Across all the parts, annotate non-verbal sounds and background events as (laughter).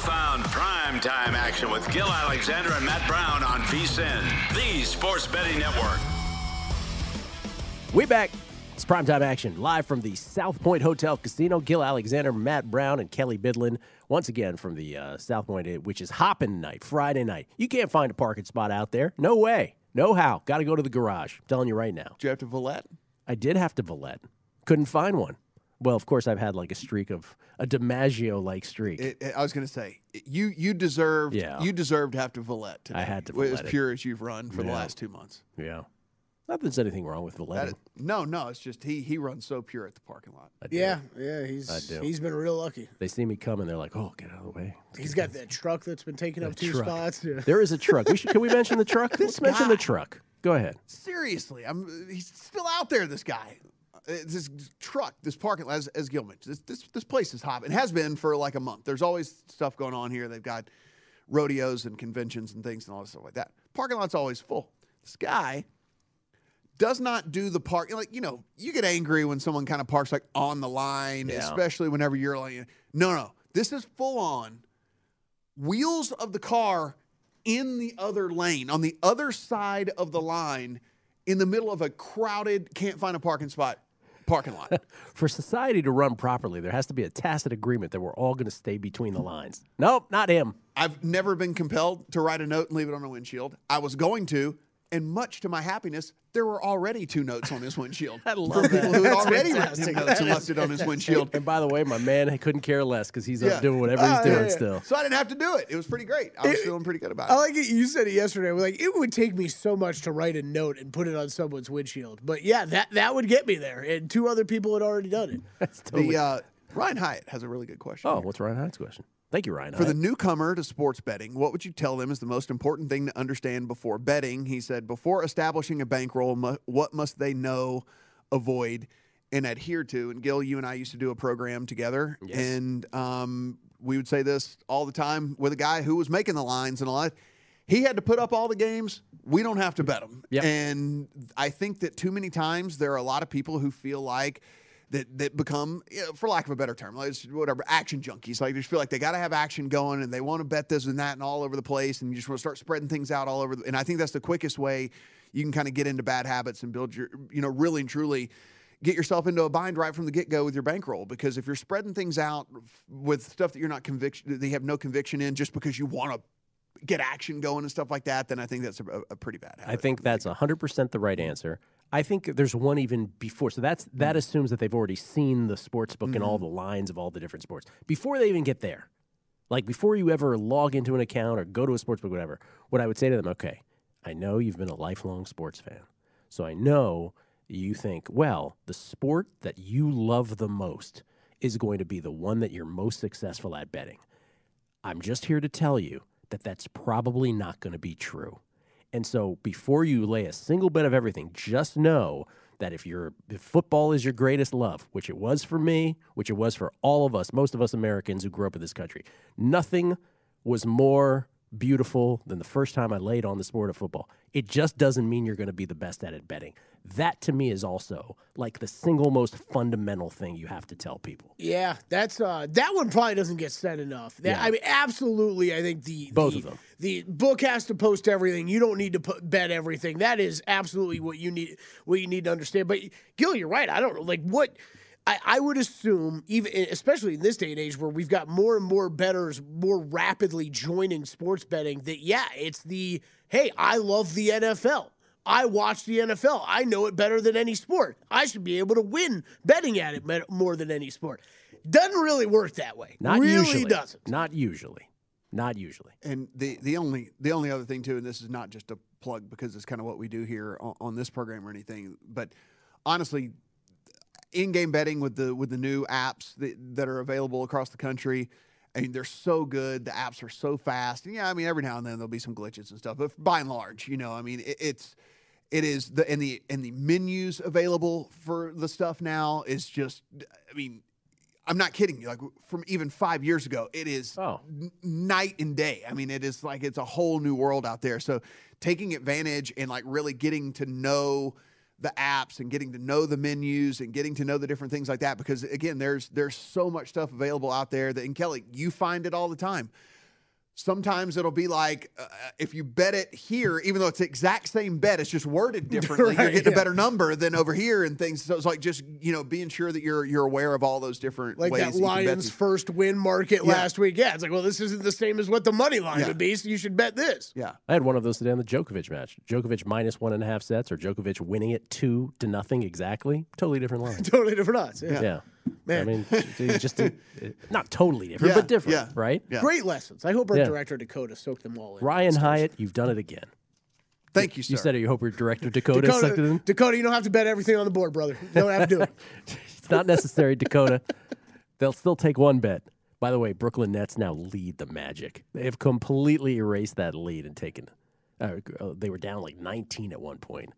You found prime time action with Gil Alexander and Matt Brown on VSIN, the sports betting network. We back. It's primetime action live from the South Point Hotel Casino. Gil Alexander, Matt Brown, and Kelly Bidlin once again from the uh, South Point, uh, which is hopping night, Friday night. You can't find a parking spot out there. No way. No how. Got to go to the garage. I'm telling you right now. Did you have to valet? I did have to valet. Couldn't find one. Well, of course, I've had like a streak of a DiMaggio like streak. It, it- I was going to say you you deserved Yeah. you deserved to have to valet. Today. I had to With valet as it. pure as you've run for the last two months. yeah. Not that there's anything wrong with That valeting. no, no, it's just he he runs so pure at the parking lot. I do. Yeah, yeah, he's I do. he's been real lucky. They see me coming, they're like, "Oh, get out of the way." He's got that truck that's been taking up two truck. spots. Yeah. There is a truck. We should, can we mention the truck? (laughs) Let's mention the truck. Go ahead. Seriously, I'm he's still out there. This guy, Uh, this truck, this parking lot, as, as Gil mentioned, this, this this place is hot. It has been for like a month. There's always stuff going on here. They've got rodeos and conventions and things and all this stuff like that. Parking lot's always full. This guy does not do the park like you know you get angry when someone kind of parks like on the line Yeah. especially whenever you're like no no this is full on wheels of the car in the other lane on the other side of the line in the middle of a crowded can't find a parking spot parking lot (laughs) For society to run properly, there has to be a tacit agreement that we're all going to stay between the lines. Nope, not him. i've never been compelled to write a note and leave it on a windshield i was going to and much to my happiness there were already two notes on his windshield (laughs) I love from people who had already written him notes and left it on his windshield And by the way, my man (laughs) couldn't care less because he's Yeah. up doing whatever he's Ah, doing yeah, yeah. still. So I didn't have to do it. It was pretty great. I was It- feeling pretty good about it. I like it. You said it yesterday. Like it would take me so much to write a note and put it on someone's windshield. But yeah, that that would get me there. And two other people had already done it. (laughs) That's totally. the uh, Ryan Hyatt has a really good question. oh, here. what's Ryan Hyatt's question? Thank you, Ryan. For the newcomer to sports betting, what would you tell them is the most important thing to understand before betting? He said, before establishing a bankroll, mu- what must they know, avoid, and adhere to? And Gil, you and I used to do a program together, Yes. and um, we would say this all the time with a guy who was making the lines and all that. He had to put up all the games. We don't have to bet them. Yep. And I think that too many times there are a lot of people who feel like that that become, you know, for lack of a better term, like whatever, action junkies. Like they just feel like they got to have action going, and they want to bet this and that and all over the place, and you just want to start spreading things out all over. The, and I think that's the quickest way you can kind of get into bad habits and build your, you know, really and truly get yourself into a bind right from the get go with your bankroll. Because if you're spreading things out with stuff that you're not conviction, they have no conviction in, just because you want to get action going and stuff like that, then I think that's a, a pretty bad habit. I think that's 100% the right answer. I think there's one even before. So that's that hmm. assumes that they've already seen the sports book and all mm-hmm. the lines of all the different sports before they even get there. Like before you ever log into an account or go to a sports book, whatever. What I would say to them, okay, I know you've been a lifelong sports fan, so I know you think, well, the sport that you love the most is going to be the one that you're most successful at betting. I'm just here to tell you that that's probably not going to be true. And so before you lay a single bet of everything, just know that if your football is your greatest love, which it was for me, which it was for all of us, most of us Americans who grew up in this country, nothing was more beautiful than the first time I laid on the sport of football. It just doesn't mean you're going to be the best at it betting. That to me is also like the single most fundamental thing you have to tell people. Yeah, that's uh that one probably doesn't get said enough. That, Yeah. I mean, absolutely. I think the Both the, of them. The book has to post everything. You don't need to put, bet everything. That is absolutely what you need. What you need to understand. But Gil, you're right. I don't know, like what. I, I would assume, even especially in this day and age where we've got more and more bettors more rapidly joining sports betting, that yeah, it's the hey, I love the NFL. I watch the NFL. I know it better than any sport. I should be able to win betting at it more than any sport. Doesn't really work that way. Not really usually. doesn't. Not usually. Not usually. And the the only the only other thing too, and this is not just a plug because it's kind of what we do here on, on this program or anything, but honestly, in-game betting with the with the new apps that, that are available across the country, I mean, they're so good. The apps are so fast. And yeah, I mean, every now and then there'll be some glitches and stuff, but by and large, you know, I mean, it, it's it is the and the and the menus available for the stuff now is just. I mean, I'm not kidding you. Like from even five years ago, it is Oh. n- night and day. I mean, it is like it's a whole new world out there. So taking advantage and like really getting to know the apps and getting to know the menus and getting to know the different things like that because again there's there's so much stuff available out there that and Kelly you find it all the time sometimes it'll be like uh, if you bet it here even though it's the exact same bet it's just worded (laughs) differently you're Right, getting a better number than over here and things so it's like just you know being sure that you're you're aware of all those different Like ways that that you can bet Lions first win market Yeah. last week. Yeah, it's like, well, this isn't the same as what the money line Yeah. would be, so you should bet this. yeah I had one of those today on the Djokovic match. Djokovic minus one and a half sets, or Djokovic winning it two to nothing exactly. Totally different (laughs) line. Totally different odds. Yeah. Yeah. Man. I mean, just uh, (laughs) not totally different, Yeah, but different, yeah. right? Yeah. Great lessons. I hope our Yeah. director Dakota soaked them all in. Ryan Hyatt, you've done it again. thank you sir You said it. You hope your director Dakota, sucked it Dakota, in. Dakota, you don't have to bet everything on the board, brother. You don't have to do it. (laughs) It's not necessary, Dakota. They'll still take one bet. By the way, Brooklyn Nets now lead the Magic. They have completely erased that lead and taken. Uh, uh, they were down like 19 at one point,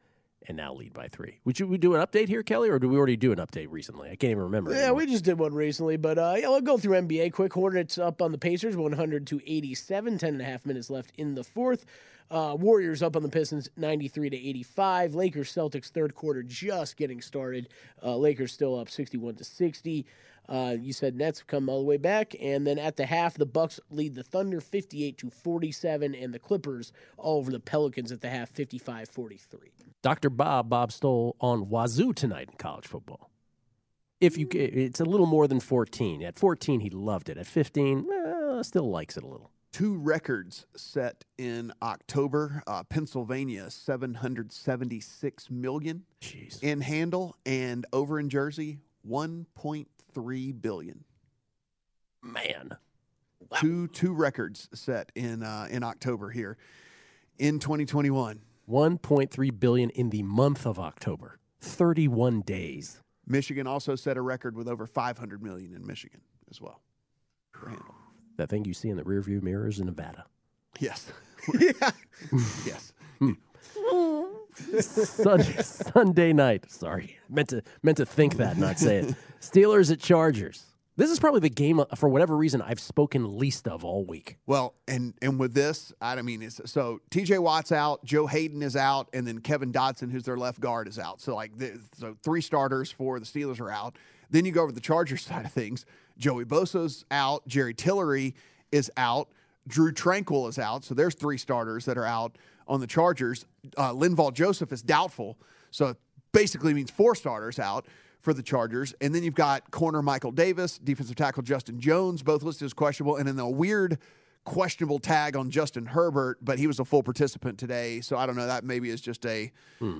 and now lead by three. Would you we do an update here, Kelly, or do we already do an update recently? I can't even remember. Yeah, anymore. we just did one recently, but uh, yeah, we'll go through NBA quick. Hornets up on the Pacers, 100 to 87. 10 and a half minutes left in the fourth. Uh, Warriors up on the Pistons, 93 to 85. Lakers Celtics third quarter just getting started. Uh, Lakers still up 61 to 60. Uh, you said Nets come all the way back, and then at the half, the Bucks lead the Thunder 58 to 47, and the Clippers all over the Pelicans at the half 55 43. Dr. Bob, Bob Stoll on Wazoo tonight in college football. If you, it's a little more than 14. At 14, he loved it. At 15, eh, still likes it a little. two records set in October. Uh, Pennsylvania, 776 million Jeez. in handle, and over in Jersey, 1.3 billion. Man. Two two records set in uh, in October here in 2021. 1.3 billion in the month of October. 31 days. Michigan also set a record with over 500 million in Michigan as well. That thing you see in the rearview mirrors in Nevada. Yes. (laughs) (laughs) yes. Sunday, (laughs) Sunday night. Sorry, meant to meant to think that, not say it. (laughs) Steelers at Chargers. This is probably the game uh, for whatever reason I've spoken least of all week. Well, and and with this, I don't mean it's so T.J. Watt's out, Joe Haden is out, and then Kevin Dotson, who's their left guard, is out. So like, the, so three starters for the Steelers are out. Then you go over the Chargers (laughs) side of things. Joey Bosa's out. Jerry Tillery is out. Drew Tranquill is out. So there's three starters that are out on the Chargers. Uh, Linval Joseph is doubtful. So it basically means four starters out for the Chargers. And then you've got corner Michael Davis, defensive tackle Justin Jones, both listed as questionable. And then a weird questionable tag on Justin Herbert, but he was a full participant today. So I don't know. That maybe is just a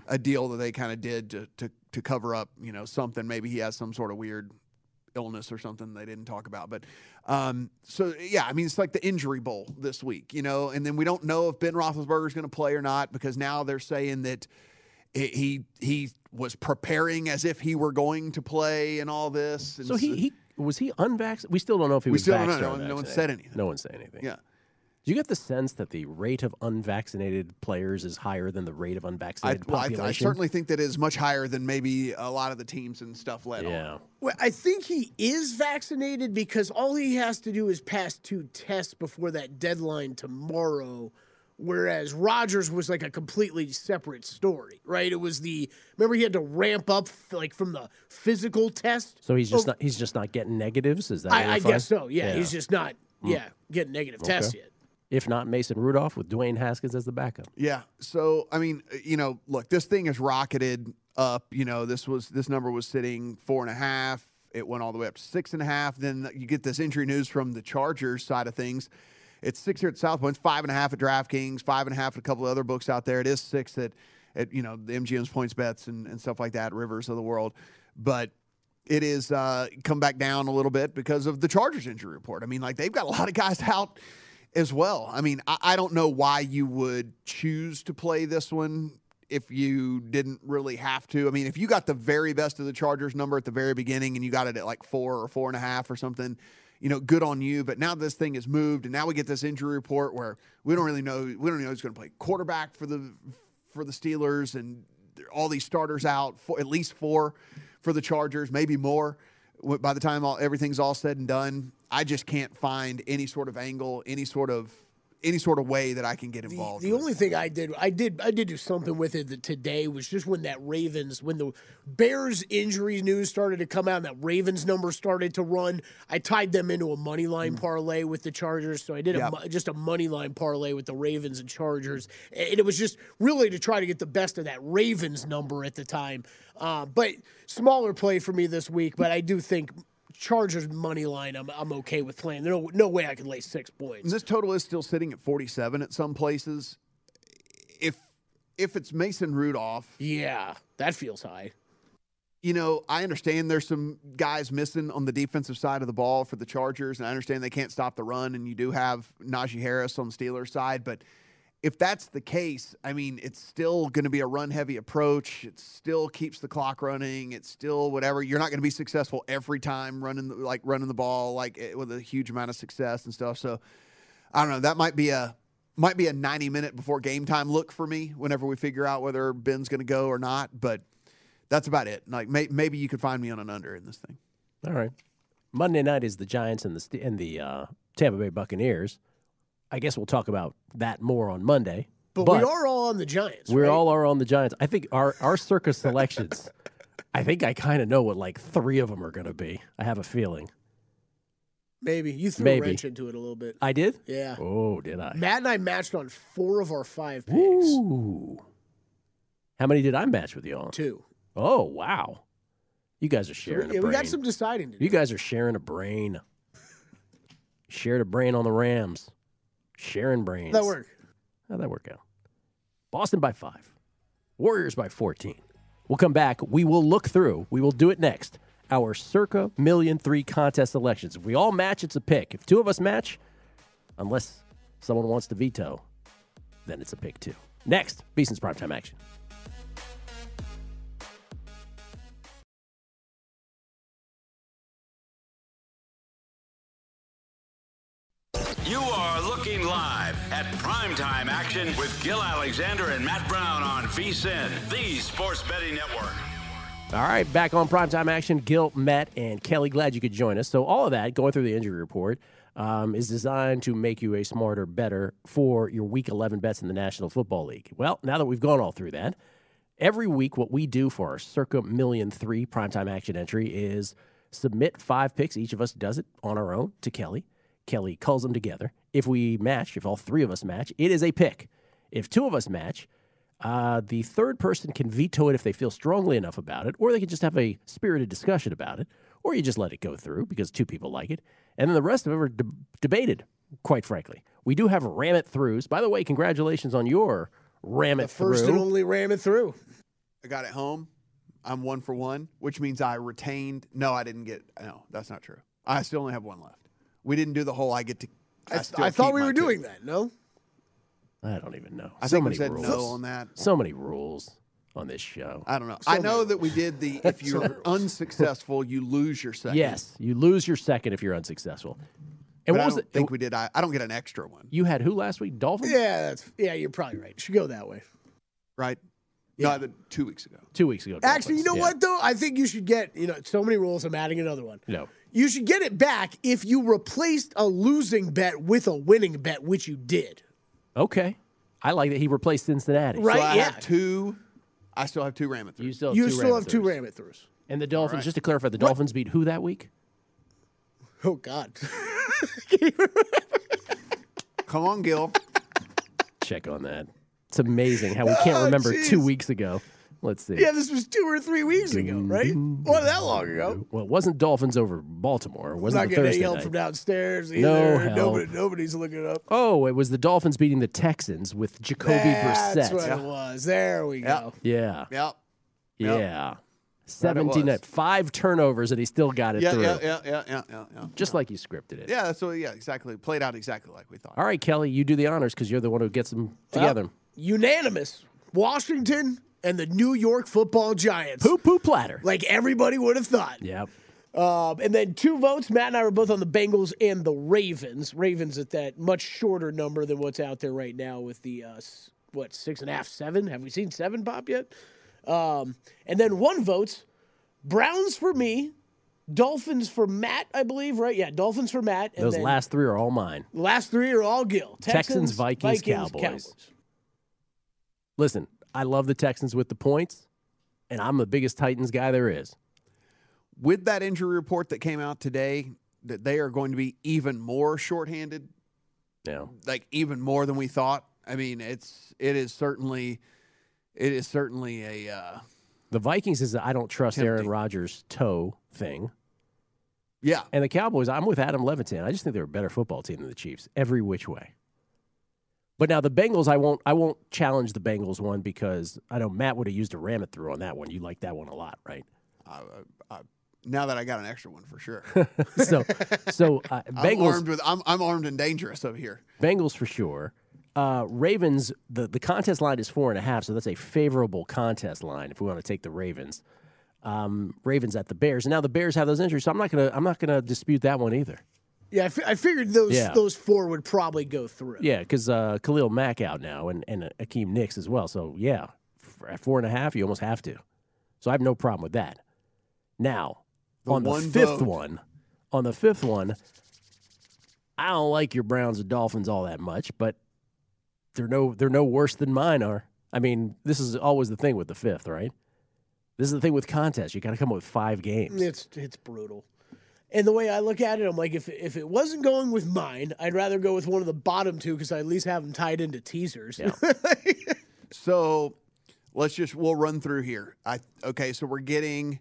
a deal that they kind of did to, to to cover up, you know, something. Maybe he has some sort of weird illness or something they didn't talk about. But um, so yeah, I mean, it's like the injury bowl this week, you know, and then we don't know if Ben Roethlisberger is going to play or not because now they're saying that he he was preparing as if he were going to play and all this. And So he, he was he unvaccinated? We still don't know if he We was still don't know. No no one said anything. No one said anything. yeah. Do you get the sense that the rate of unvaccinated players is higher than the rate of I, unvaccinated well, I, population? I certainly think that is much higher than maybe a lot of the teams and stuff let Yeah. on. Well, I think he is vaccinated because all he has to do is pass two tests before that deadline tomorrow. Whereas Rodgers was like a completely separate story, right? It was the remember he had to ramp up like from the physical test. So he's just Oh, not he's just not getting negatives. Is that? what I, I guess so. Yeah, he's just not. Hmm. Yeah, getting negative tests yet. If not Mason Rudolph with Dwayne Haskins as the backup. Yeah. So I mean, uh, you know, look, this thing has rocketed up. You know, this was this number was sitting four and a half. It went all the way up to six and a half. Then you get this injury news from the Chargers side of things. It's six here at South Point, it's five and a half at DraftKings, five and a half at a couple of other books out there. It is six at, at you know the MGM's points bets and, and stuff like that, Rivers of the world. But it is uh, come back down a little bit because of the Chargers injury report. I mean, like they've got a lot of guys (laughs) out as well. I mean, I, I don't know why you would choose to play this one if you didn't really have to. I mean, if you got the very best of the Chargers number at the very beginning and you got it at like four or four and a half or something, you know, good on you. But now this thing is moved, and now we get this injury report where we don't really know. We don't know who's going to play quarterback for the for the Steelers, and all these starters out for at least four for the Chargers, maybe more. By the time all, everything's all said and done, I just can't find any sort of angle, any sort of any sort of way that I can get involved. the with. only thing I did, I did, I did do something with it that today was just when that Ravens, when the Bears injury news started to come out, and that Ravens number started to run. I tied them into a money line parlay with the Chargers, so I did a, Yep. mo- just a money line parlay with the Ravens and Chargers, and it was just really to try to get the best of that Ravens number at the time. Uh, but smaller play for me this week, but I do think. Chargers money line, I'm, I'm okay with playing. There's no, no way I can lay six points. And this total is still sitting at 47 at some places. If if it's Mason Rudolph, Yeah, that feels high. you know, I understand there's some guys missing on the defensive side of the ball for the Chargers, and I understand they can't stop the run, and you do have Najee Harris on the Steelers side, but if that's the case, I mean, it's still going to be a run heavy approach. It still keeps the clock running. It's still whatever. You're not going to be successful every time running the, like running the ball like eh, with a huge amount of success and stuff. So I don't know. That might be a might be a 90 minute before game time look for me whenever we figure out whether Ben's going to go or not. But that's about it. Like may, maybe you could find me on an under in this thing. All right. Monday night is the Giants and the and the uh, Tampa Bay Buccaneers. I guess we'll talk about that more on Monday. But, we are all on the Giants. we right? all are on the Giants. I think our our circus selections. I think I kind of know what like three of them are going to be. I have a feeling. maybe you threw Maybe. a wrench into it a little bit. I did. Yeah. Oh, did I? Matt and I matched on four of our five picks. Ooh. How many did I match with you on? Two. Oh, wow. You guys are sharing yeah, a we got some deciding to do. You guys are sharing a brain. Shared a brain on the Rams. Sharing brains. How'd that work? How'd that work out? Boston by five. Warriors by 14. We'll come back. We will look through. We will do it next. Our circa million three contest elections. If we all match, it's a pick. If two of us match, unless someone wants to veto, then it's a pick too. Next, VSiN's primetime action. Primetime action with Gil Alexander and Matt Brown on VSIN, the sports betting network. All right, back on primetime action. Gil, Matt, and Kelly, glad you could join us. So, all of that, going through the injury report, um, is designed to make you a smarter, better for your week 11 bets in the National Football League. Well, now that we've gone all through that, every week, what we do for our circa million three primetime action entry is submit five picks. Each of us does it on our own to Kelly. Kelly culls them together. If we match, if all three of us match, it is a pick. If two of us match, uh, the third person can veto it if they feel strongly enough about it, or they can just have a spirited discussion about it, or you just let it go through because two people like it. And then the rest of them are de- debated, quite frankly. We do have ram it throughs. By the way, congratulations on your ram it First through. and only ram it through. I got it home. I'm one for one, which means I retained. No, I didn't get. No, that's not true. I still only have one left. We didn't do the whole. I get to. I, still I thought we were two. doing that. No. I don't even know. I so think we many said rules. no on that. So many rules on this show. I don't know. I know that we did the. (laughs) If you're unsuccessful, you lose your second. yes, you lose your second if you're unsuccessful. And But what I was don't it? think we did. I, I don't get an extra one, You had who last week? Dolphins? Yeah, that's yeah. You're probably right. Should go that way. right? No, the two weeks ago. Two weeks ago. Actually, you know Yeah. what though? I think you should get you know so many rules. I'm adding another one. No. You should get it back if you replaced a losing bet with a winning bet, which you did. Okay. I like that he replaced Cincinnati. Right? So I yeah. have two. I still have two Ramith. You still have you two still have two ram it throughs. And the Dolphins, right. just to clarify, the Dolphins beat who that week? (laughs) Oh God. (laughs) Come on, Gil. Check on that. It's amazing how we can't Oh, remember two weeks ago. Let's see. yeah, this was two or three weeks ago, right? Wasn't that long ago? Well, it wasn't Dolphins over Baltimore. It wasn't Not the getting any Thursday help night. from downstairs either. No help. Nobody, nobody's looking it up. Oh, it was the Dolphins beating the Texans with Jacoby That's Brissett. That's what it was. There we go. Yeah. Yep. Yeah. 17 was. five turnovers and he still got it Yeah, through. yeah, yeah, yeah, yeah, yeah, yeah. Just like you scripted it. Yeah, so. Yeah, exactly. Played out exactly like we thought. All right, Kelly, you do the honors because you're the one who gets them together. Unanimous. Washington and the New York Football Giants. Poo poo platter. Like everybody would have thought. Yep. Um, and then two votes. Matt and I were both on the Bengals and the Ravens. Ravens at that much shorter number than what's out there right now with the uh, what six and a half, seven. Have we seen seven pop yet? Um, and then one votes. Browns for me, Dolphins for Matt, I believe. Right? Yeah, Dolphins for Matt. And Those last three are all mine. the last three are all Gil. Texans, Vikings, Cowboys. Listen, I love the Texans with the points, and I'm the biggest Titans guy there is. With that injury report that came out today, that they are going to be even more shorthanded, Yeah. like even more than we thought. I mean, it's it is certainly it is certainly a uh, The Vikings is I don't trust Aaron Rodgers' toe thing. yeah. And the Cowboys, I'm with Adam Levitan. I just think they're a better football team than the Chiefs, every which way. But now the Bengals, I won't I won't challenge the Bengals one because I know Matt would have used a ram it through on that one. You like that one a lot, right? Now that I got an extra one for sure. (laughs) so so uh, (laughs) I'm Bengals armed with I'm I'm armed and dangerous over here. Bengals for sure. Uh, Ravens, the, the contest line is four and a half, so that's a favorable contest line if we want to take the Ravens. Um, Ravens at the Bears, and now the Bears have those injuries, so I'm not gonna I'm not gonna dispute that one either. Yeah, I, figured those Yeah. those four would probably go through. Yeah, because uh, Khalil Mack out now, and and Akiem Hicks as well. So yeah, f- at four and a half, you almost have to. So I have no problem with that. Now on the one fifth vote. one, on the fifth one, I don't like your Browns and Dolphins all that much, but they're no they're no worse than mine are. I mean, this is always the thing with the fifth, right? This is the thing with contests. You got to come up with five games. It's it's brutal. And the way I look at it, I'm like, if if it wasn't going with mine, I'd rather go with one of the bottom two because I at least have them tied into teasers. Yeah. (laughs) So let's just we'll run through here. I okay, so we're getting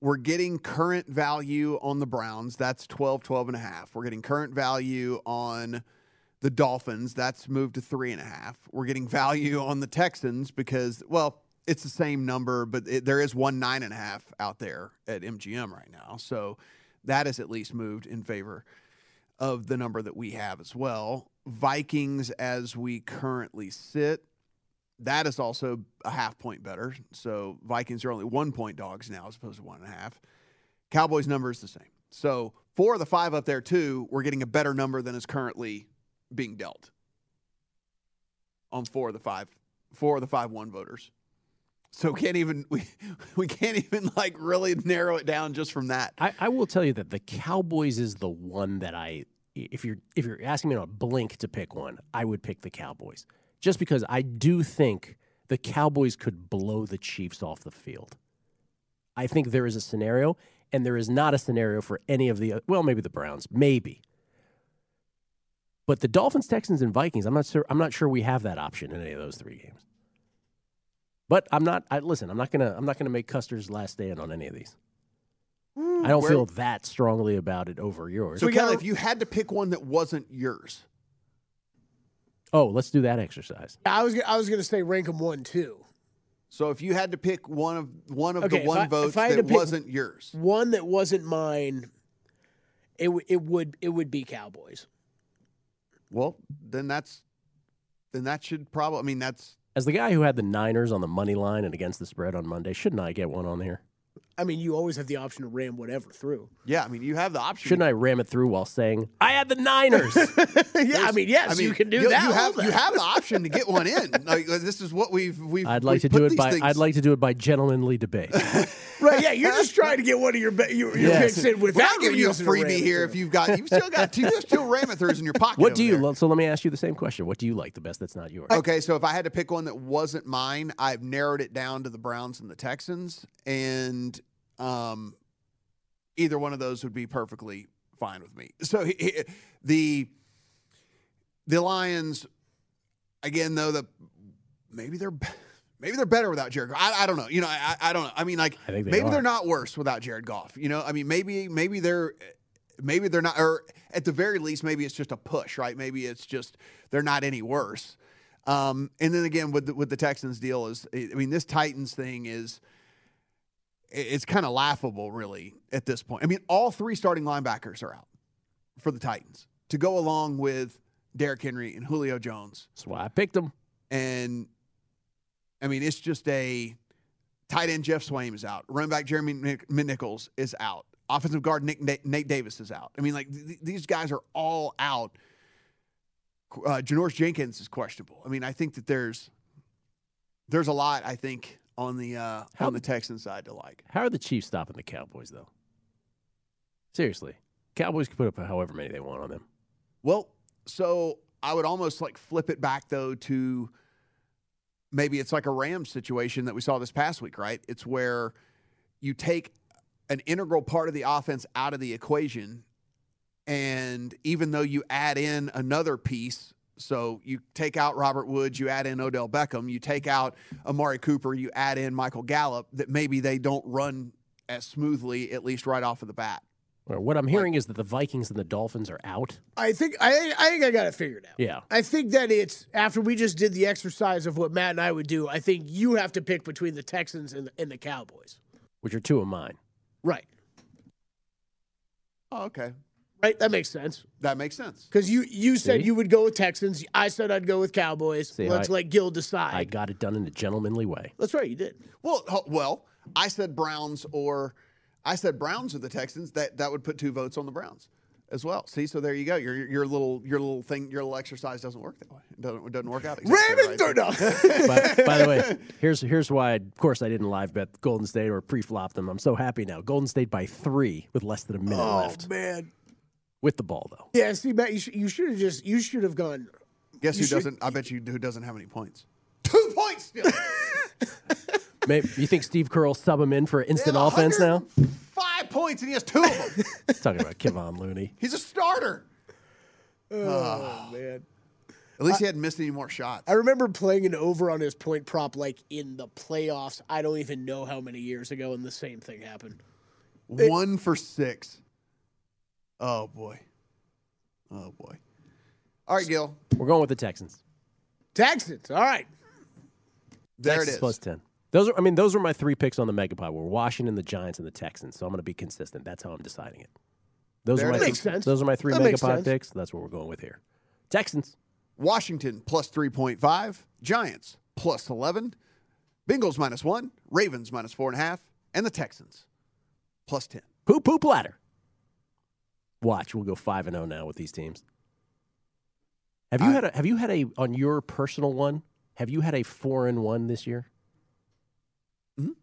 we're getting current value on the Browns. That's 12, 12 and a half. We're getting current value on the Dolphins. That's moved to three and a half. We're getting value on the Texans because, well, it's the same number, but it, there is one nine and a half out there at MGM right now. So that is at least moved in favor of the number that we have as well. Vikings, as we currently sit, that is also a half point better. So Vikings are only one point dogs now as opposed to one and a half. Cowboys number is the same. So four of the five up there too, we're getting a better number than is currently being dealt on four of the five, four of the five one voters. So can't even we (laughs) we can't even like really narrow it down just from that. I, I will tell you that the Cowboys is the one that I if you're if you're asking me on a blink to pick one, I would pick the Cowboys. Just because I do think the Cowboys could blow the Chiefs off the field. I think there is a scenario, and there is not a scenario for any of the well, maybe the Browns, maybe. But the Dolphins, Texans, and Vikings, I'm not sure I'm not sure we have that option in any of those three games. But I'm not I listen, I'm not gonna I'm not gonna make Custer's last stand on any of these. Hmm. I don't Where- feel that strongly about it over yours. So We Kelly, gotta- if you had to pick one that wasn't yours, oh, let's do that exercise. I was I was gonna say rank them one two. so if you had to pick one of one of Okay, the one I- votes that wasn't yours, One that wasn't mine. It w- it would it would be Cowboys. well, then that's then that should probably. I mean, that's As the guy who had the Niners on the money line and against the spread on Monday, shouldn't I get one on here? I mean, you always have the option to ram whatever through. yeah. I mean, you have the option. Shouldn't I ram it through while saying I had the Niners? (laughs) yeah, I mean, yes, I mean, you can do you, that. You have all you have the (laughs) option to get one in. Like, this is what we've we've. I'd like we've to do it by things- I'd like to do it by gentlemanly debate. (laughs) right. Yeah, you're just trying to get one of your be- your, your Yes. picks in We're without not giving you a freebie here. through. If you've got, you've still got two, there's still Ramathers in your pocket. what over do you there. so let me ask you the same question. What do you like the best that's not yours? Okay, so if I had to pick one that wasn't mine, I've narrowed it down to the Browns and the Texans, and um, either one of those would be perfectly fine with me. So he- he- the the Lions, again, though the maybe they're maybe they're better without Jared. Goff. I, I don't know. You know, I, I don't know. I mean, like I they maybe are. they're not worse without Jared Goff. You know, I mean, maybe maybe they're maybe they're not, or at the very least, maybe it's just a push, right? Maybe it's just they're not any worse. Um, and then again, with the, with the Texans deal is, I mean, this Titans thing is, it's kind of laughable, really, at this point. I mean, all three starting linebackers are out for the Titans to go along with Derrick Henry and Julio Jones. That's why I picked them. And I mean, it's just a tight end Geoff Swaim is out. Running back Jeremy Mc- McNichols is out. Offensive guard Nick Nate Davis is out. I mean, like th- these guys are all out. Uh, Janoris Jenkins is questionable. I mean, I think that there's there's a lot. I think on the uh, How- on the Texan side to like. How are the Chiefs stopping the Cowboys, though? Seriously. Cowboys can put up however many they want on them. Well, so I would almost like flip it back though to maybe it's like a Rams situation that we saw this past week, right? It's where you take an integral part of the offense out of the equation, and even though you add in another piece, so you take out Robert Woods, you add in Odell Beckham, you take out Amari Cooper, you add in Michael Gallup, that maybe they don't run as smoothly, at least right off of the bat. Or What I'm hearing is that the Vikings and the Dolphins are out. I think I I think I got it figured out. Yeah. I think that it's after we just did the exercise of what Matt and I would do. I think you have to pick between the Texans and the, and the Cowboys. Which are two of mine. Right. Oh, okay. Right. That makes sense. That makes sense. Because you you said See? you would go with Texans. I said I'd go with Cowboys. See, Let's I- let Gil decide. I got it done in a gentlemanly way. That's right. You did. Well, well, I said Browns or I said Browns or the Texans. That that would put two votes on the Browns as well. See, so there you go. Your your little your little thing your little exercise doesn't work that way. It doesn't it doesn't work out. Exactly Ravens right. or no? But by the way, (laughs) here's here's why. Of course, I didn't live bet Golden State or pre-flop them. I'm so happy now. Golden State by three with less than a minute oh left man. With the ball though. Yeah. See, Matt, you, sh- you should have just you should have gone. Guess who should- doesn't? I bet you who doesn't have any points. Two points still. (laughs) Maybe you think Steve Kerr will sub him in for instant They offense now? Five points and he has two of them. He's (laughs) (laughs) talking about Kevon Looney. He's a starter. (sighs) Oh man. At least he hadn't missed any more shots. I remember playing an over on his point prop like in the playoffs. I don't even know how many years ago, and the same thing happened. One for six. Oh boy. Oh boy. All right, Gil. We're going with the Texans. Texans. All right. There Texans it is. plus ten. Those are, I mean, those are my three picks on the Megapod. We're Washington, the Giants, and the Texans. So I'm going to be consistent. That's how I'm deciding it. Those There are my. Makes sense. Those are my three That Megapod picks. That's what we're going with here. Texans. Washington plus 3.5, Giants plus 11, Bengals minus 1, Ravens minus 4.5, and the Texans plus 10. Poop poop ladder. Watch, we'll go five and zero now with these teams. Have you I- had a Have you had a on your personal one? Have you had a four and one this year? Mhm.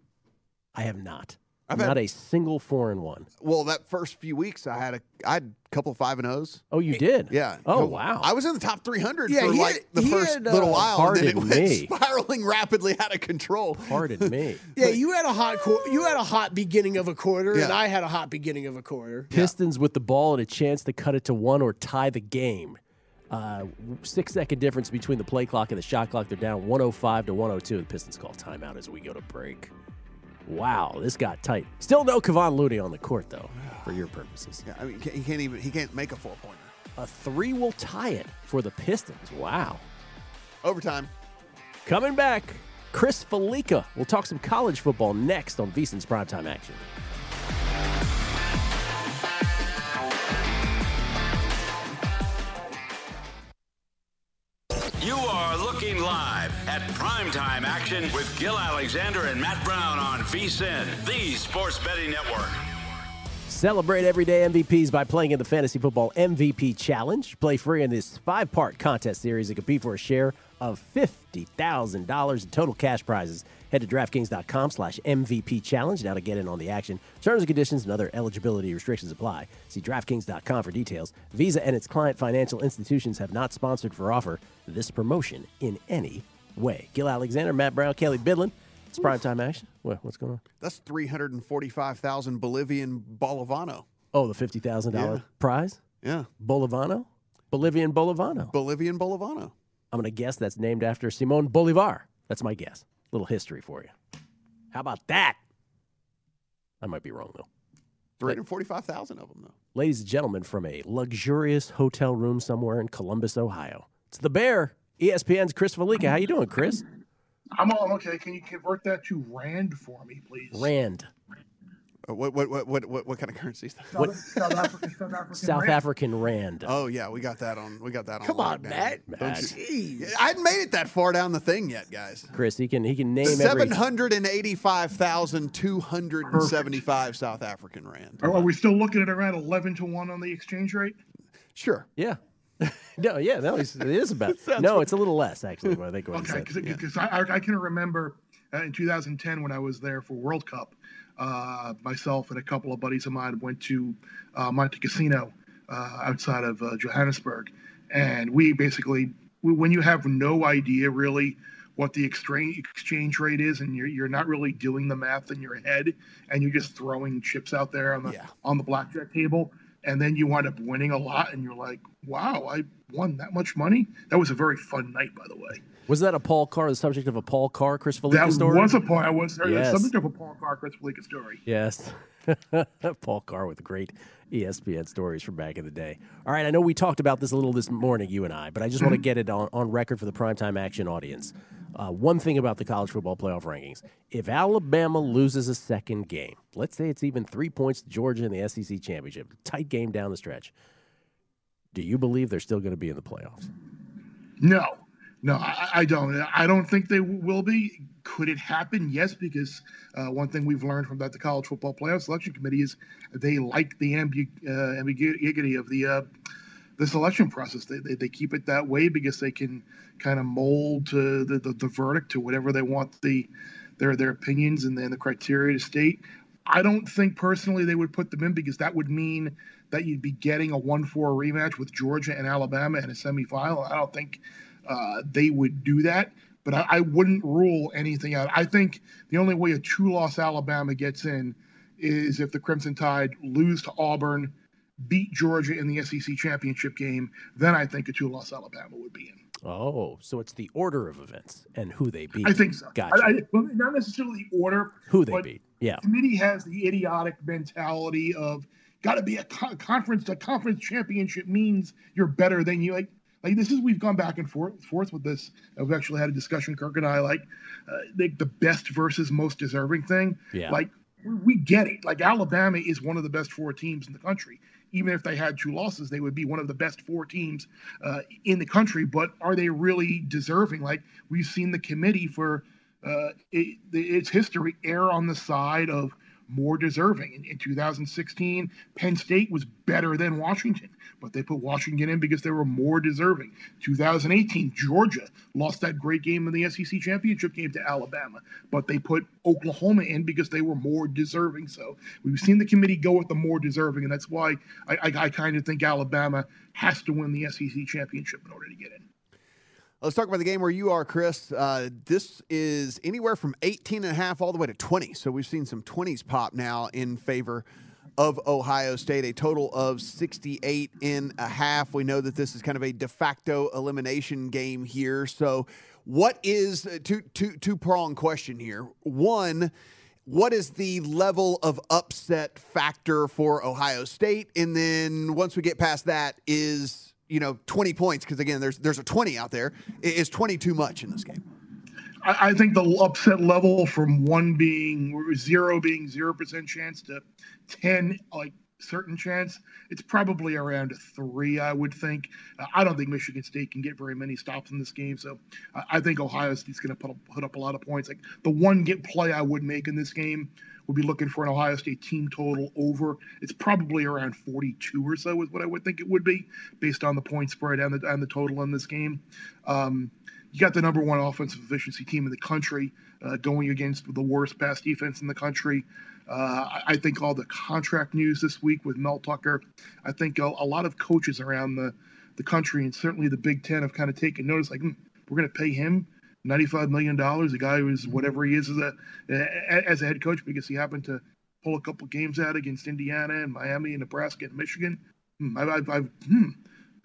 I have not. I've not had- a single four and one. Well, that first few weeks, I had a, I had a couple of 5 and O's. Oh, you did? Yeah. Oh, No, wow. I was in the top 300 Yeah, for he like had- the first had, uh, little while, and then it Pardon went me. (laughs) spiraling rapidly out of control. Pardon me. (laughs) Yeah, you had a hot qu- you had a hot beginning of a quarter, and I had a hot beginning of a quarter. Pistons with the ball and a chance to cut it to one or tie the game. Uh, six second difference between the play clock and the shot clock. They're down 105 to 102. The Pistons call timeout as we go to break. Wow, this got tight. Still no Kevon Looney on the court though, for your purposes. Yeah, I mean, he can't even, he can't make a four pointer. A three will tie it for the Pistons. Wow. Overtime. Coming back, Chris Fallica. We'll talk some college football next on VSiN's primetime action. At primetime action with Gil Alexander and Matt Brown on VSIN, the Sports Betting Network. Celebrate everyday MVPs by playing in the Fantasy Football MVP Challenge. Play free in this five part contest series and compete for a share of $50,000 in total cash prizes. Head to DraftKings.com slash MVP Challenge now to get in on the action. Terms and conditions and other eligibility restrictions apply. See DraftKings.com for details. Visa and its client financial institutions have not sponsored for offer this promotion in any way. Gil Alexander, Matt Brown, Kelly Bidlin. It's primetime action. What, what's going on? That's 345,000 Bolivian Bolivano. Oh, the $50,000 Yeah. prize? Yeah. Bolivano? Bolivian Bolivano. Bolivian Bolivano. I'm going to guess that's named after Simon Bolivar. That's my guess. Little history for you. How about that? I might be wrong, though. 345,000 of them, though. Ladies and gentlemen, from a luxurious hotel room somewhere in Columbus, Ohio, it's the Bear, ESPN's Chris Fallica. How you doing, Chris? I'm all okay. Can you convert that to rand for me, please? Rand. Uh, What what what what what, what kind of currency is that? South, South African, South African. (laughs) South rand. African rand. Oh yeah, we got that on. We got that on. Come on, lockdown. Matt. Don't you- Jeez. I hadn't made it that far down the thing yet, guys. Chris, he can he can name every. Seven hundred and eighty-five thousand two hundred and seventy-five South African rand. Are, are we still looking at around 11 to 1 on the exchange rate? Sure. Yeah. (laughs) no, yeah, no, it is about. (laughs) no, it's a little less actually. What I think Okay, because I, I, I can remember uh, in 2010 when I was there for World Cup, uh, myself and a couple of buddies of mine went to uh, Montecasino uh, outside of uh, Johannesburg, and we basically, we, when you have no idea really what the exchange exchange rate is, and you're you're not really doing the math in your head, and you're just throwing chips out there on the Yeah. on the blackjack table. And then you wind up winning a lot, and you're like, "Wow, I won that much money." That was a very fun night, by the way. Was that a Paul Carr, the subject of a Paul Carr, Chris Fallica That story? was a point. I was there. Yes. The subject of a Paul Carr Chris Fallica story. Yes. (laughs) Paul Carr with great ESPN stories from back in the day. All right, I know we talked about this a little this morning, you and I, but I just want to mm-hmm. get it on, on record for the primetime action audience. Uh, one thing about the college football playoff rankings if Alabama loses a second game, let's say it's even three points to Georgia in the SEC championship, tight game down the stretch, do you believe they're still going to be in the playoffs? No, no, I, I don't. I don't think they will be. Could it happen? Yes, because uh, one thing we've learned from that the college football playoff selection committee is they like the ambu- uh, ambiguity of the uh, election process. They, they they keep it that way because they can kind of mold to the, the, the verdict to whatever they want the their their opinions and then the criteria to state. I don't think personally they would put them in because that would mean that you'd be getting a 1 4 rematch with Georgia and Alabama in a semifinal. I don't think uh, they would do that, but I, I wouldn't rule anything out. I think the only way a two loss Alabama gets in is if the Crimson Tide lose to Auburn, beat Georgia in the SEC championship game. Then I think a two loss Alabama would be in. Oh, so it's the order of events and who they beat. I think so. Gotcha. I, I, well, not necessarily the order. who they beat. Yeah. committee has the idiotic mentality of got to be a co- conference. A conference championship means you're better than you. Like, like this is we've gone back and forth, forth with this. We've actually had a discussion, Kirk and I, like uh, the, the best versus most deserving thing. Yeah. Like we get it. Like Alabama is one of the best four teams in the country. Even if they had two losses, they would be one of the best four teams uh, in the country. But are they really deserving? Like we've seen the committee for uh, it, its history err on the side of more deserving. In, in 2016, Penn State was better than Washington, but they put Washington in because they were more deserving. 2018, Georgia lost that great game in the SEC championship game to Alabama, but they put Oklahoma in because they were more deserving. So we've seen the committee go with the more deserving, and that's why I, I, I kind of think Alabama has to win the SEC championship in order to get in. Let's talk about the game where you are, Chris. Uh, this is anywhere from 18 and a half all the way to 20. So we've seen some 20s pop now in favor of Ohio State, a total of 68 and a half. We know that this is kind of a de facto elimination game here. So what is uh, two two two prong question here? One, what is the level of upset factor for Ohio State? And then once we get past that, is you know 20 points because again, there's there's a 20 out there. I- 20 too much in this game? I, I think the upset level from one being zero being zero percent chance to ten like certain chance, it's probably around three. I would think. Uh, I don't think Michigan State can get very many stops in this game, so uh, I think Ohio State's going to put up, put up a lot of points. Like the one get play I would make in this game would be looking for an Ohio State team total over. It's probably around 42 or so is what I would think it would be based on the point spread and the and the total in this game. Um, you got the number one offensive efficiency team in the country uh, going against the worst pass defense in the country. Uh, I, I think all the contract news this week with Mel Tucker, I think a, a lot of coaches around the, the country and certainly the Big Ten have kind of taken notice like, hmm, we're going to pay him $95 million, a guy who's whatever he is as a, as a head coach because he happened to pull a couple games out against Indiana and Miami and Nebraska and Michigan. Hmm, I've, I've hmm,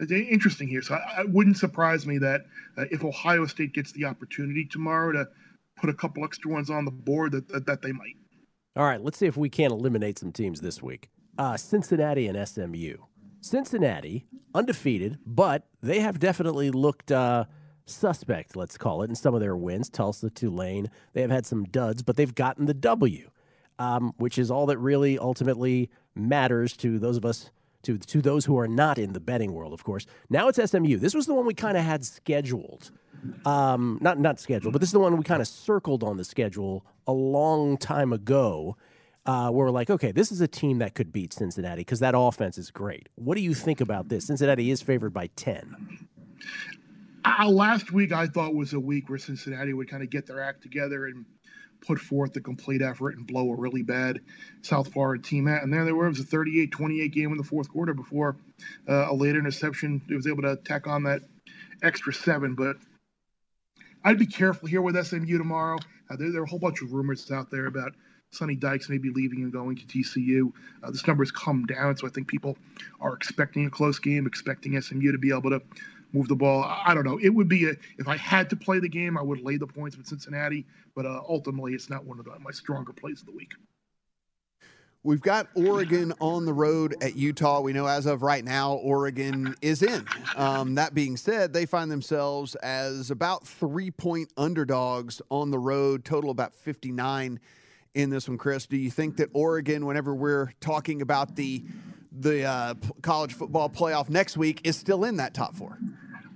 interesting here. So I, it wouldn't surprise me that uh, if Ohio State gets the opportunity tomorrow to put a couple extra ones on the board, that that, that they might. All right, let's see if we can't eliminate some teams this week. Uh, Cincinnati and SMU. Cincinnati, undefeated, but they have definitely looked uh, suspect, let's call it, in some of their wins. Tulsa, Tulane, they have had some duds, but they've gotten the W. um, which is all that really ultimately matters to those of us to to those who are not in the betting world, of course. Now it's SMU. This was the one we kind of had scheduled, um, not not scheduled, but this is the one we kind of circled on the schedule a long time ago. Uh, where we're like, okay, this is a team that could beat Cincinnati because that offense is great. What do you think about this? Cincinnati is favored by ten. Uh, last week, I thought was a week where Cincinnati would kind of get their act together and put forth a complete effort and blow a really bad South Florida team out. And there they were. It was a 38 28 game in the fourth quarter before uh, a late interception. It was able to tack on that extra seven. But I'd be careful here with SMU tomorrow. Uh, there, there, are a whole bunch of rumors out there about Sonny Dykes maybe leaving and going to TCU. Uh, this number has come down, so I think people are expecting a close game, expecting SMU to be able to move the ball. I don't know. It would be a, if I had to play the game, I would lay the points with Cincinnati, but uh, ultimately, it's not one of the, my stronger plays of the week. We've got Oregon on the road at Utah. We know as of right now, Oregon is in. Um, that being said, they find themselves as about three point underdogs on the road, total about 59 in this one, Chris. Do you think that Oregon, whenever we're talking about the the uh, college football playoff next week is still in that top four.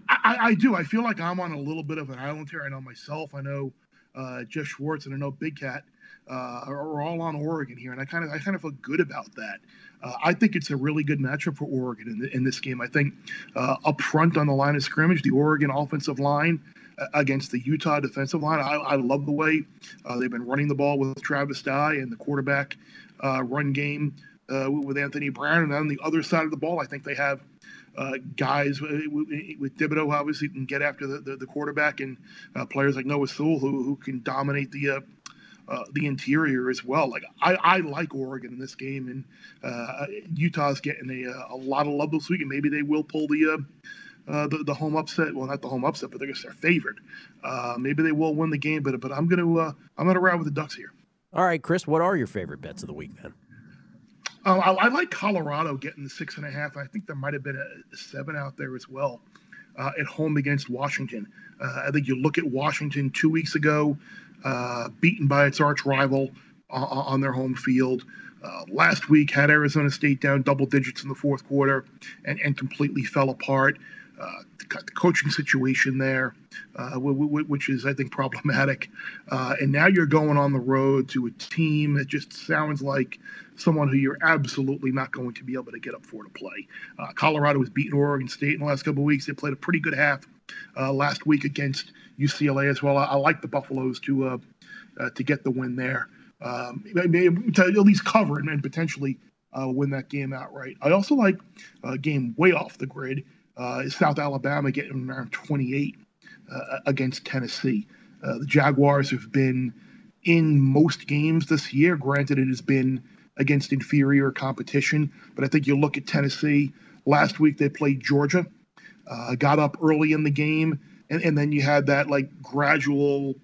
I, I, do. I feel like I'm on a little bit of an island here. I know myself. I know uh, Jeff Schwartz, and I know Big Cat uh, are, all on Oregon here, and I kind of I kind of feel good about that. Uh, I think it's a really good matchup for Oregon in, the, in this game. I think uh, up front on the line of scrimmage, the Oregon offensive line uh, against the Utah defensive line. I, I love the way uh, they've been running the ball with Travis Dye and the quarterback uh, run game uh, with Anthony Brown. And on the other side of the ball, I think they have uh, guys with, with Thibodeaux, obviously, can get after the, the, the quarterback, and uh, players like Noah Sewell who, who can dominate the. Uh, uh, the interior as well. Like I, I like Oregon in this game, and uh, Utah's getting a, a lot of love this week, and maybe they will pull the uh, the, the home upset. Well, not the home upset, but they're just their favorite. Uh, maybe they will win the game, but but I'm gonna uh, I'm gonna ride with the Ducks here. All right, Chris, what are your favorite bets of the week then? Um, I, I, like Colorado getting the six and a half. I think there might have been a, a seven out there as well uh, at home against Washington. Uh, I think you look at Washington two weeks ago, uh, beaten by its arch rival on, on their home field. Uh, last week had Arizona State down double digits in the fourth quarter and, and completely fell apart. Uh, the coaching situation there, uh, which is, I think, problematic. Uh, and now you're going on the road to a team that just sounds like someone who you're absolutely not going to be able to get up for to play. Uh, Colorado has beaten Oregon State in the last couple of weeks. They played a pretty good half uh, last week against UCLA as well. I, I like the Buffaloes to uh, uh, to get the win there, um, to at least cover and, and potentially uh, win that game outright. I also like a game way off the grid. Uh, South Alabama getting around 28 against Tennessee. the Jaguars have been in most games this year. Granted, it has been against inferior competition. But I think you look at Tennessee. Last week they played Georgia, uh, got up early in the game, and, and then you had that like gradual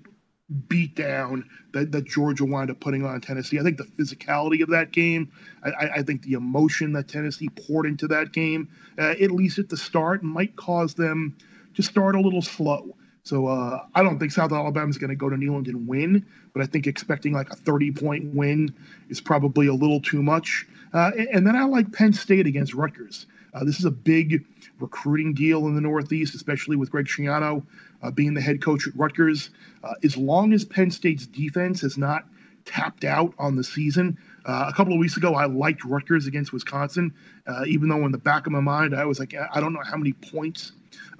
beat down that, that Georgia wound up putting on Tennessee. I think the physicality of that game, I, I think the emotion that Tennessee poured into that game, uh, at least at the start, might cause them to start a little slow. So uh, I don't think South Alabama is going to go to Neyland and win, but I think expecting like a 30 point win is probably a little too much. Uh, and then I like Penn State against Rutgers. Uh, this is a big recruiting deal in the Northeast, especially with Greg Schiano uh, being the head coach at Rutgers. Uh, as long as Penn State's defense has not tapped out on the season, uh, a couple of weeks ago, I liked Rutgers against Wisconsin, even though in the back of my mind, I was like, I don't know how many points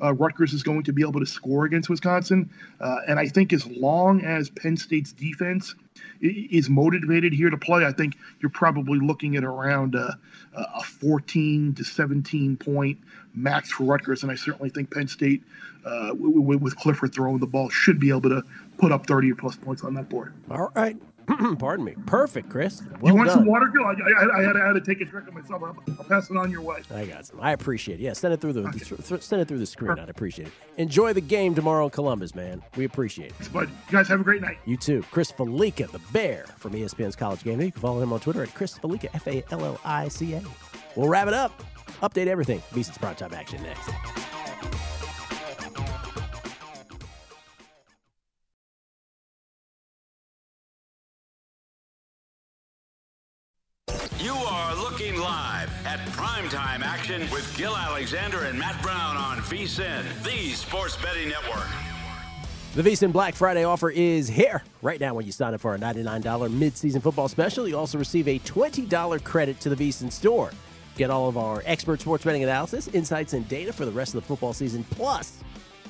uh, Rutgers is going to be able to score against Wisconsin. Uh, and I think as long as Penn State's defense is motivated here to play, I think you're probably looking at around a, a 14 to 17 point max for Rutgers. And I certainly think Penn State, uh, with Clifford throwing the ball, should be able to put up 30 or plus points on that board. All right. (clears throat) Pardon me. Perfect, Chris. Well you want done. some water, Gill? I, I, I, had, I, had, to take a drink of myself. I'll, I'll, pass it on your way. I got some. I appreciate it. Yeah, send it through the, okay. th- send it through the screen. I'd appreciate it. Enjoy the game tomorrow in Columbus, man. We appreciate it. Bud. You guys have a great night. You too. Chris Fallica, the Bear from ESPN's College Game Day. You can follow him on Twitter at Chris Fallica, F A L L I C A. We'll wrap it up. Update everything. VSiN's Primetime Action next. Primetime action with Gill Alexander and Matt Brown on VSIN, the Sports Betting Network. The VSIN Black Friday offer is here. Right now, when you sign up for our $99 midseason football special, you also receive a $20 credit to the VSIN store. Get all of our expert sports betting analysis, insights, and data for the rest of the football season, plus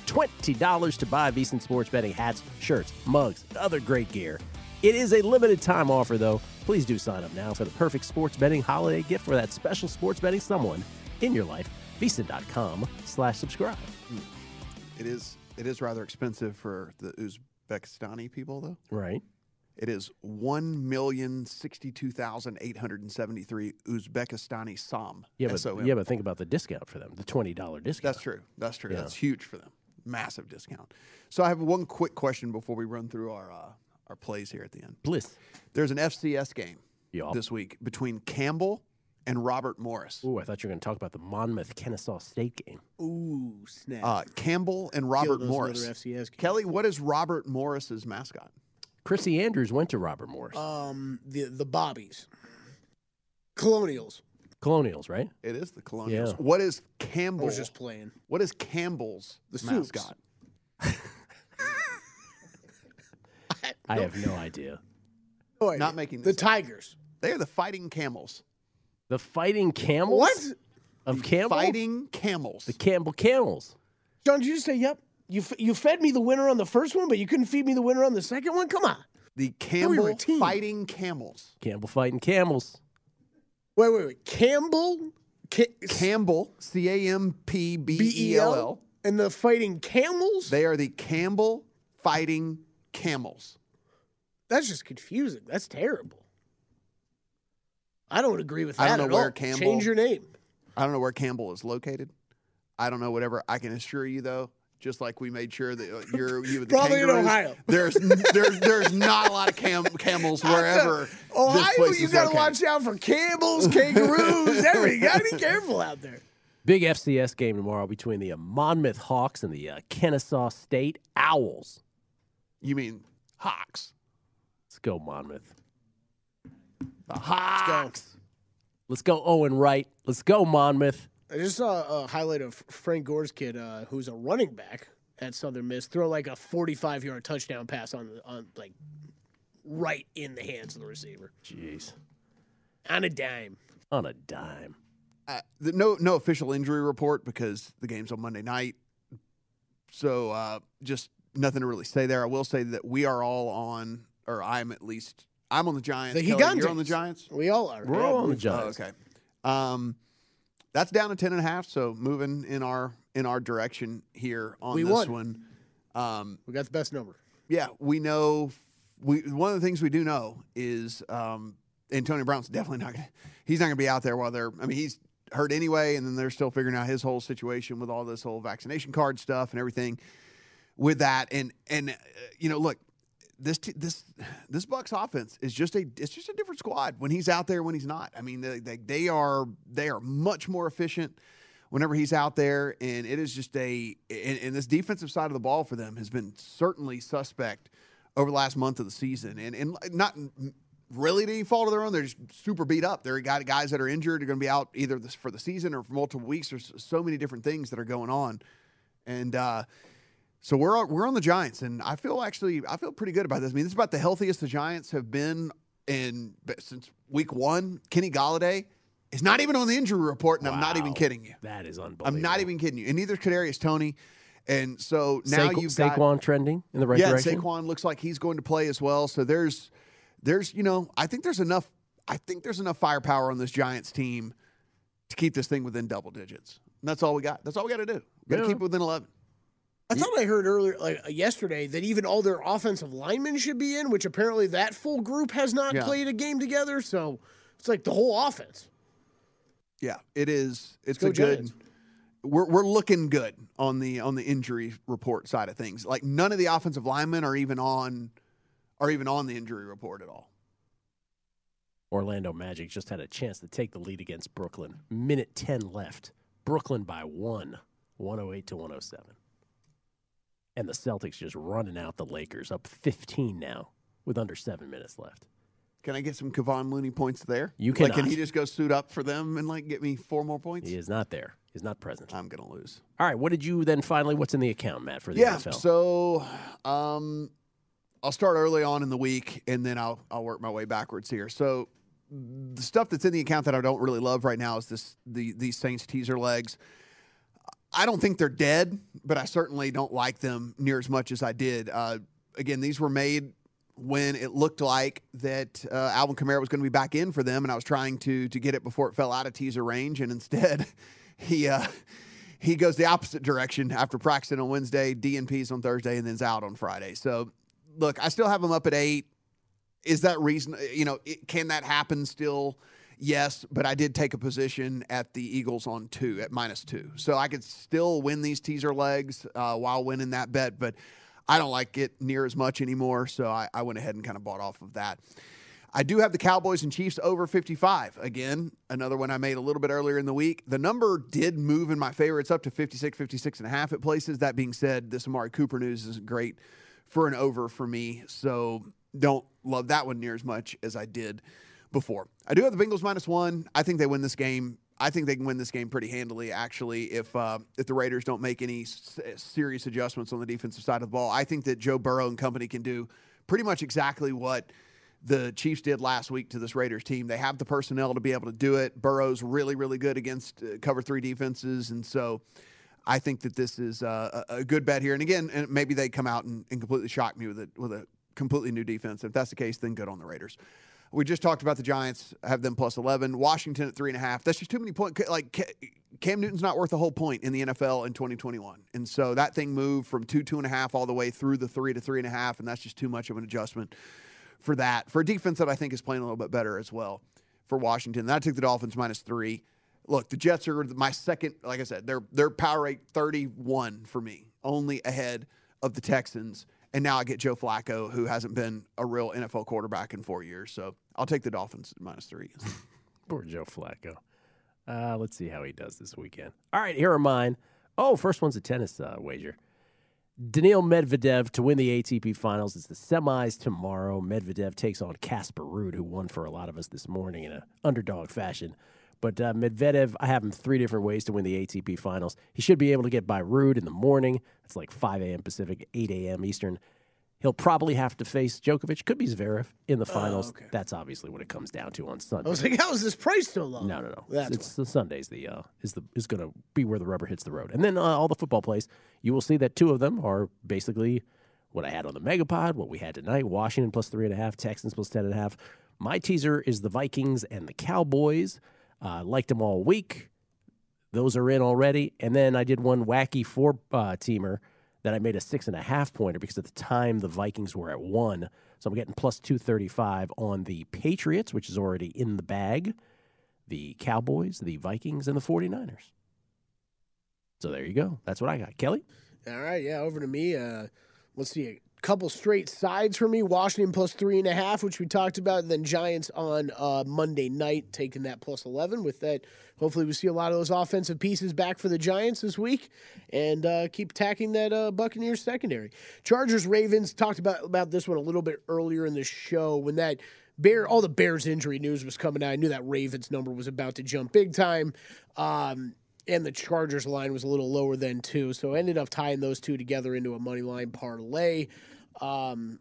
$20 to buy VSIN sports betting hats, shirts, mugs, and other great gear. It is a limited time offer, though. Please do sign up now for the perfect sports betting holiday gift for that special sports betting someone in your life. VSIN.com slash subscribe. It is it is rather expensive for the Uzbekistani people though. Right. It is one million sixty-two thousand eight hundred and seventy-three Uzbekistani som. Yeah, but, S-O-M. yeah, but think about the discount for them, the $20 discount. That's true. That's true. Yeah. That's huge for them. Massive discount. So I have one quick question before we run through our uh, our plays here at the end. Bliss. There's an FCS game Yeah. this week between Campbell and Robert Morris. Ooh, I thought you were going to talk about the Monmouth Kennesaw State game. Ooh, snap. Uh, Campbell and Robert Morris. FCS. Kelly, what is Robert Morris's mascot? Chrissy Andrews went to Robert Morris. Um, the the Bobbies, Colonials. Colonials, right? It is the Colonials. Yeah. What is I was just playing. What is Campbell's The mascot? (laughs) I have no idea. Oh, Not making the this up. Tigers. They are the Fighting Camels. The Fighting Camels? What? Of Campbell? Fighting Camels. The Campbell Camels. John, did you just say yep? You f- you fed me the winner on the first one, but you couldn't feed me the winner on the second one. Come on. the we were Campbell team. Fighting Camels. Campbell Fighting Camels. Wait, wait, wait. Campbell, Ca- Campbell, C A M P B E L L. and the Fighting Camels. They are the Campbell Fighting Camels. That's just confusing. That's terrible. I don't agree with that I don't know at where all. Campbell- Change your name. I don't know where Campbell is located. I don't know whatever. I can assure you though, just like we made sure that uh, you're you with the Probably in Ohio. There's there, there's not a lot of cam, camels (laughs) wherever. this Ohio, place you is got to located. watch out for Campbell's, kangaroos, (laughs) everything. You got to be careful out there. Big FCS game tomorrow between the uh, Monmouth Hawks and the uh, Kennesaw State Owls. You mean Hawks? Let's go, Monmouth. The Hawks. Let's go, Owen Wright. Let's go, Monmouth. I just saw a highlight of Frank Gore's kid, uh, who's a running back at Southern Miss, throw like a 45 yard touchdown pass on on like right in the hands of the receiver Jeez. on a dime. On a dime. Uh, the, no no official injury report because the game's on Monday night. So uh, just nothing to really say there. I will say that we are all on, or I'm at least. I'm on the Giants. The Kelly, you're on the Giants. We all are. We're all on the Giants. Oh, okay. Um, that's down to ten and a half. So moving in our in our direction here on We this won. one. Um, We got the best number. yeah, we know. We one of the things we do know is um, Antonio Brown's definitely not going. to He's not going to be out there while they're. I mean, he's hurt anyway, and then they're still figuring out his whole situation with all this whole vaccination card stuff and everything. With that, and and uh, you know, look, this this this Bucks offense is just a it's just a different squad when he's out there when he's not. I mean, they they, they are they are much more efficient whenever he's out there, and it is just a and, and this defensive side of the ball for them has been certainly suspect over the last month of the season, and and not really any fault of their own. They're just super beat up. There are got guys that are injured, are going to be out either for the season or for multiple weeks. There's so many different things that are going on, and. uh so we're on- we're on the Giants, and I feel actually I feel pretty good about this. I mean, this is about the healthiest the Giants have been in since week one. Kenny Golladay is not even on the injury report, and I'm not even kidding you. That is unbelievable. I'm not even kidding you. And neither is Kadarius Toney. And so now Saquon, you've got Saquon trending in the right yeah, direction. Saquon looks like he's going to play as well. So there's there's you know I think there's enough I think there's enough firepower on this Giants team to keep this thing within double digits. And that's all we got. That's all we got to do. Got to Yeah. keep it within 11. I thought I heard earlier, like uh, yesterday, that even all their offensive linemen should be in, which apparently that full group has not Yeah. played a game together. So it's like the whole offense. Yeah, it is. It's go a good. We're we're looking good on the on the injury report side of things. Like none of the offensive linemen are even on are even on the injury report at all. Orlando Magic just had a chance to take the lead against Brooklyn. Minute 10 left. Brooklyn by one, 108 to 107. And the Celtics just running out the Lakers, up 15 now with under seven minutes left. Can I get some Kevon Looney points there? You can. Like, can he just go suit up for them and like get me four more points? He is not there. He's not present. I'm gonna lose. All right. What did you then finally? What's in the account, Matt, for the Yeah. NFL? So, um, I'll start early on in the week, and then I'll I'll work my way backwards here. So, the stuff that's in the account that I don't really love right now is this the these Saints teaser legs. I don't think they're dead, but I certainly don't like them near as much as I did. Uh, again, these were made when it looked like that uh, Alvin Kamara was going to be back in for them, and I was trying to to get it before it fell out of teaser range, and instead, (laughs) he uh, he goes the opposite direction after practicing on Wednesday, DNP's on Thursday, and then's out on Friday. So, look, I still have him up at eight. Is that reason? You know, it, can that happen still? Yes, but I did take a position at the Eagles on two at minus two, so I could still win these teaser legs uh, while winning that bet. But I don't like it near as much anymore, so I, I went ahead and kind of bought off of that. I do have the Cowboys and Chiefs over 55. Again, another one I made a little bit earlier in the week. The number did move in my favor. It's up to 56, 56 and a half at places. That being said, this Amari Cooper news isn't great for an over for me. So don't love that one near as much as I did before. I do have the Bengals minus one. I think they win this game. I think they can win this game pretty handily, actually, if uh, if the Raiders don't make any s- serious adjustments on the defensive side of the ball. I think that Joe Burrow and company can do pretty much exactly what the Chiefs did last week to this Raiders team. They have the personnel to be able to do it. Burrow's really, really good against uh, cover three defenses, and so I think that this is uh, a, good bet here. And again, maybe they come out and, and completely shock me with a with a completely new defense. If that's the case, then good on the Raiders. We just talked about the Giants. Have them plus eleven. Washington at three and a half. That's just too many points. Like Cam Newton's not worth a whole point in the NFL in 2021, and so that thing moved from two two and a half all the way through the three to three and a half, and that's just too much of an adjustment for that. For a defense that I think is playing a little bit better as well for Washington. And I took the Dolphins minus three. Look, the Jets are my second. Like I said, they're they're power rate 31 for me, only ahead of the Texans. And now I get Joe Flacco, who hasn't been a real NFL quarterback in four years. So I'll take the Dolphins at minus three. (laughs) Poor Joe Flacco. Uh, let's see how he does this weekend. All right, here are mine. Oh, first one's a tennis uh, wager. Daniil Medvedev to win the ATP Finals. It's the semis tomorrow. Medvedev takes on Casper Ruud, who won for a lot of us this morning in an underdog fashion. But uh, Medvedev, I have him three different ways to win the ATP Finals. He should be able to get by Ruud in the morning. It's like 5 a.m. Pacific, 8 a.m. Eastern. He'll probably have to face Djokovic. Could be Zverev in the finals. okay. That's obviously what it comes down to on Sunday. I was like, how is this price so low? No, no, no. That's it's, it's the Sundays. The uh, is the is going to be where the rubber hits the road, and then uh, all the football plays. You will see that two of them are basically what I had on the Megapod, what we had tonight. Washington plus three and a half, Texans plus ten and a half. My teaser is the Vikings and the Cowboys. Uh, liked them all week. Those are in already, and then I did one wacky four uh, teamer that I made a six and a half pointer because at the time the Vikings were at one. So I'm getting plus 235 on the Patriots, which is already in the bag, the Cowboys, the Vikings, and the 49ers. So there you go. That's what I got. Kelly? All right, yeah, over to me. Uh, let's see, couple straight sides for me. Washington plus three and a half, which we talked about, and then Giants on uh, Monday night taking that plus eleven. With that, hopefully we see a lot of those offensive pieces back for the Giants this week, and uh, keep attacking that uh, Buccaneers secondary. Chargers Ravens talked about about this one a little bit earlier in the show when that. Bear, all the Bears injury news was coming out. I knew that Ravens number was about to jump big time. Um, and the Chargers line was a little lower than two, so I ended up tying those two together into a money line parlay. Um,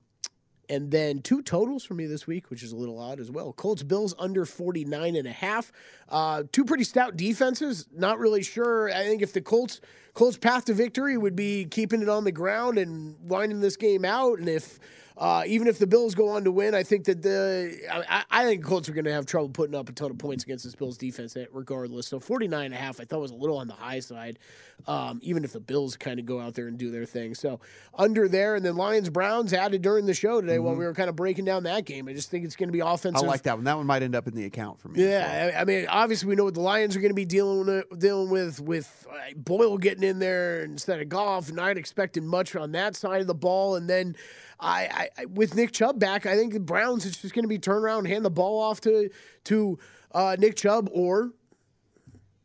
and then two totals for me this week, which is a little odd as well. Colts Bills under 49 and a half. Uh, two pretty stout defenses. Not really sure. I think if the Colts Colts path to victory would be keeping it on the ground and winding this game out. And if uh, even if the Bills go on to win, I think that the I, I think Colts are going to have trouble putting up a ton of points against this Bills defense eh, regardless. So 49 and a half I thought was a little on the high side, um, even if the Bills kind of go out there and do their thing. So under there, and then Lions Browns added during the show today while we were kind of breaking down that game. I just think it's going to be offensive. I like that one. That one might end up in the account for me. Yeah, I I mean, obviously we know what the Lions are going to be dealing with, dealing with with uh, Boyle getting in there instead of Goff. Not expecting much on that side of the ball, and then I, I, I with Nick Chubb back, I think the Browns it's just going to be turn around, hand the ball off to to uh, Nick Chubb, or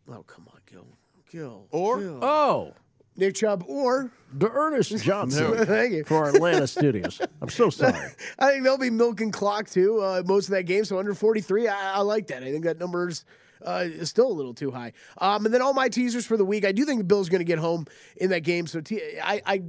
oh come on, Gill, Gill, Or- Gill. Oh, Nick Chubb or D'Ernest (laughs) Johnson Thank you. for Atlanta studios. I'm so sorry. (laughs) I think they'll be milking clock too uh, most of that game. So under 43, I, I like that. I think that number's uh, is still a little too high. Um, and then all my teasers for the week. I do think the Bills going to get home in that game. So t- I, I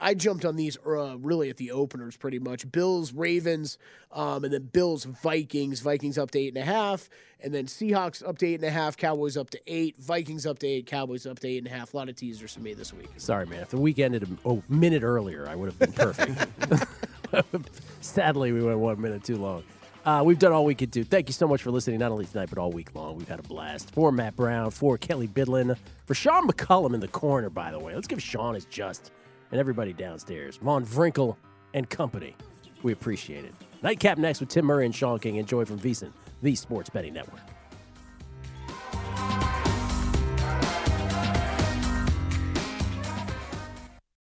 I jumped on these uh, really at the openers pretty much. Bills, Ravens, um, and then Bills, Vikings. Vikings up to eight and a half, and then Seahawks up to eight and a half. Cowboys up to eight. Vikings up to eight. Cowboys up to eight and a half. A lot of teasers for me this week. Sorry, man. If the week ended a oh, minute earlier, I would have been perfect. (laughs) (laughs) Sadly, we went one minute too long. Uh, we've done all we could do. Thank you so much for listening, not only tonight, but all week long. We've had a blast. For Matt Brown, for Kelly Bidlin, for Sean McCullum in the corner, by the way. Let's give Sean his just and everybody downstairs. Von Vrinkle and company. We appreciate it. Nightcap next with Tim Murray and Sean King. Enjoy from VSiN, the Sports Betting Network.